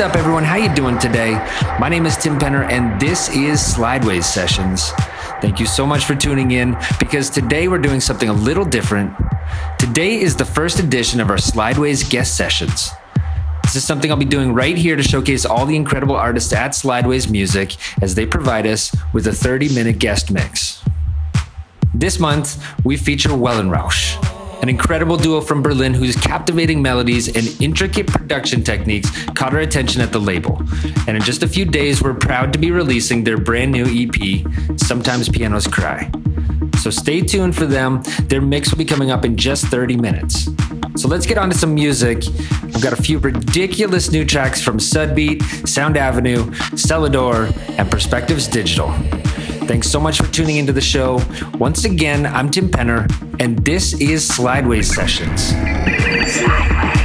Up, everyone? How you doing today? My name is Tim Penner, and this is Slideways Sessions. Thank you so much for tuning in because today we're doing something a little different. Today is the first edition of our Slideways guest sessions. This is something I'll be doing right here to showcase all the incredible artists at Slideways Music as they provide us with a 30 minute guest mix. This month, we feature Wellenrausch an incredible duo from Berlin whose captivating melodies and intricate production techniques caught our attention at the label. And in just a few days, we're proud to be releasing their brand new EP, Sometimes Pianos Cry. So stay tuned for them. Their mix will be coming up in just 30 minutes. So let's get on to some music. We've got a few ridiculous new tracks from Sudbeat, Sound Avenue, Celador, and Perspectives Digital. Thanks so much for tuning into the show. Once again, I'm Tim Penner, and this is Slideways Sessions. Hey,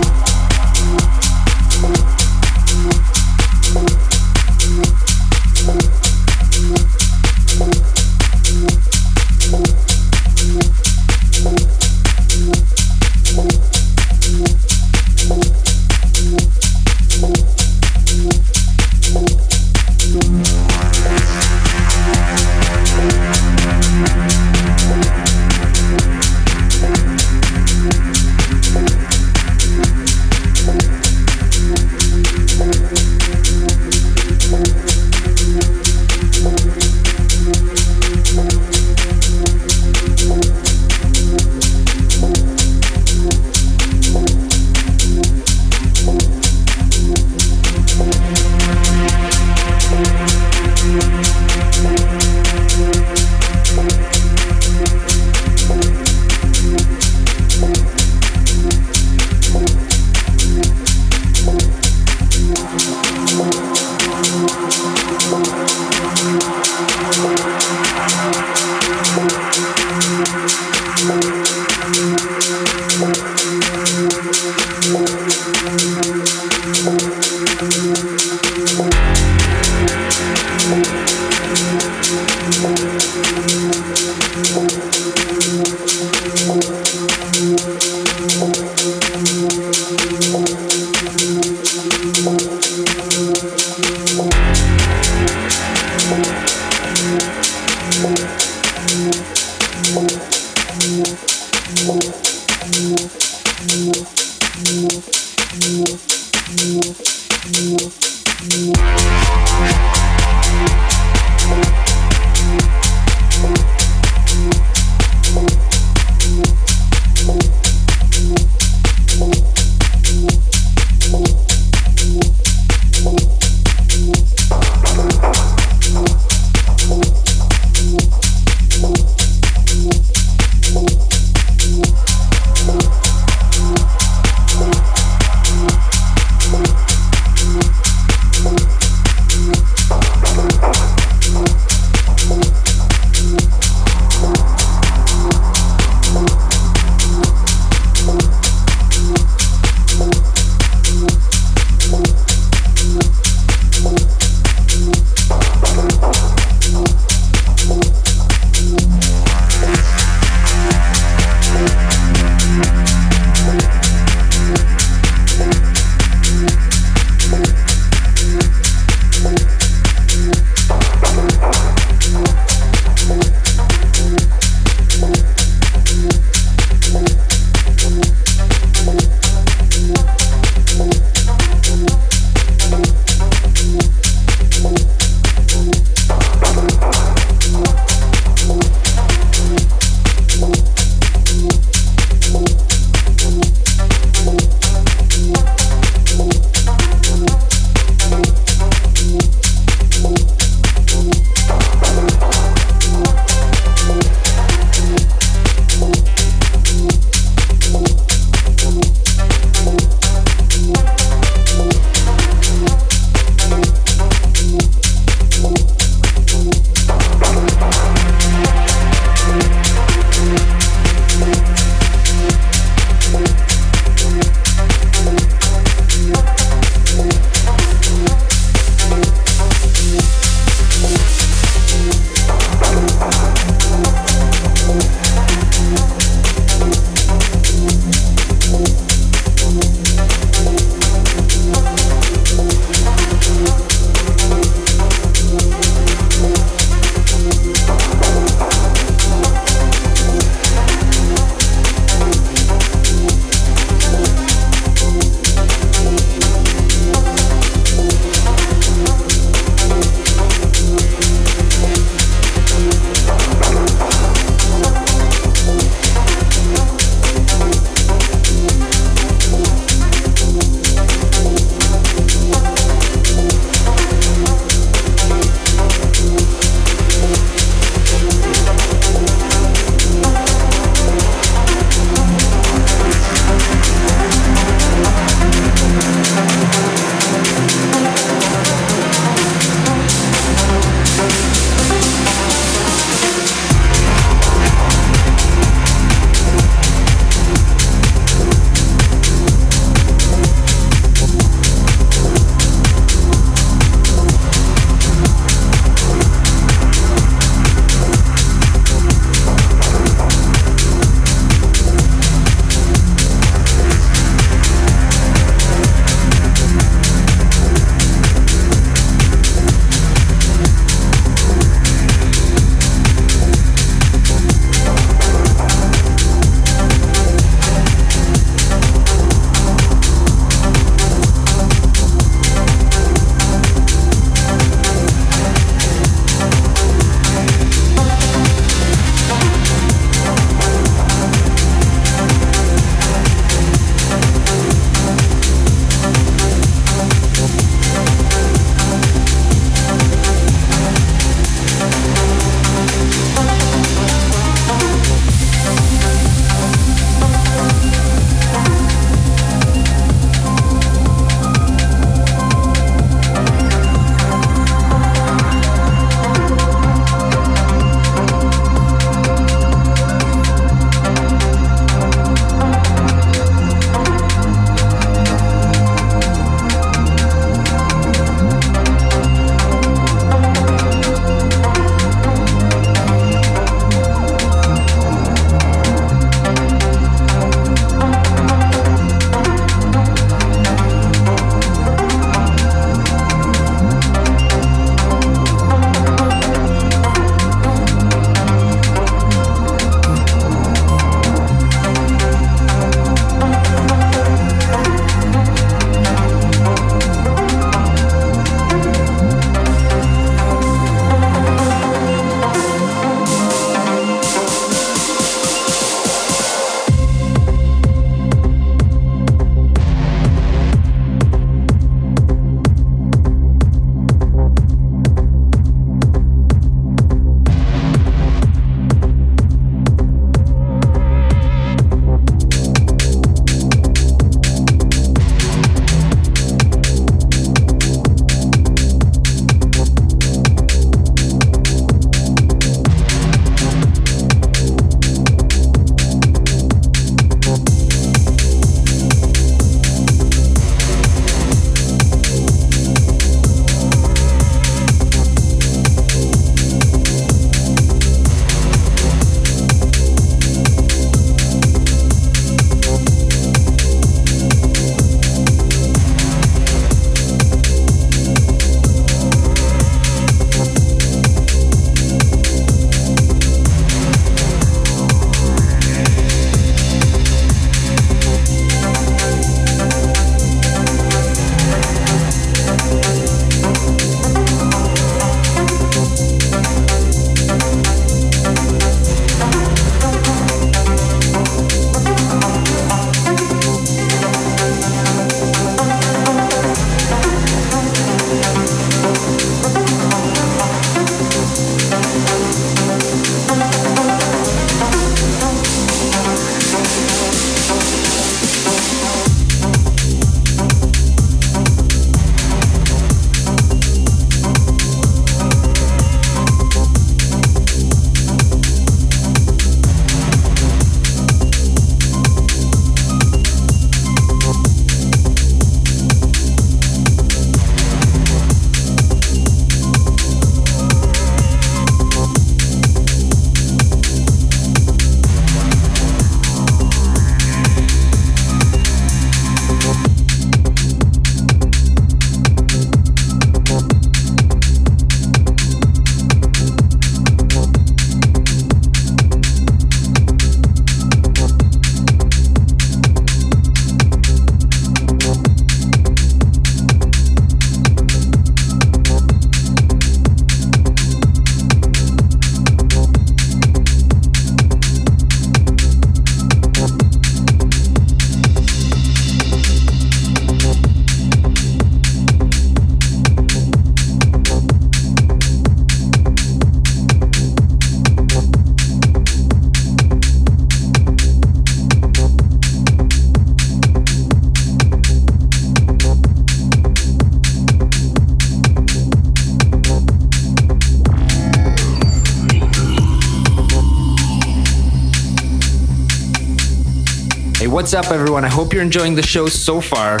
what's up, everyone? I hope you're enjoying the show so far.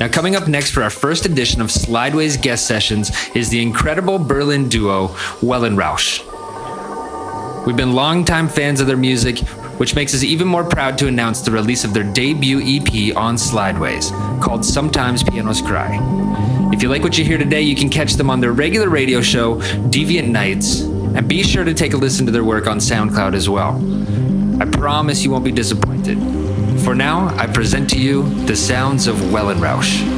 Now, coming up next for our first edition of Slideways guest sessions is the incredible Berlin duo Wellenrausch. We've been longtime fans of their music, which makes us even more proud to announce the release of their debut EP on Slideways, called Sometimes Pianos Cry. If you like what you hear today, you can catch them on their regular radio show, Deviant Nights, and be sure to take a listen to their work on SoundCloud as well. I promise you won't be disappointed. For now, I present to you the sounds of Wellenrausch.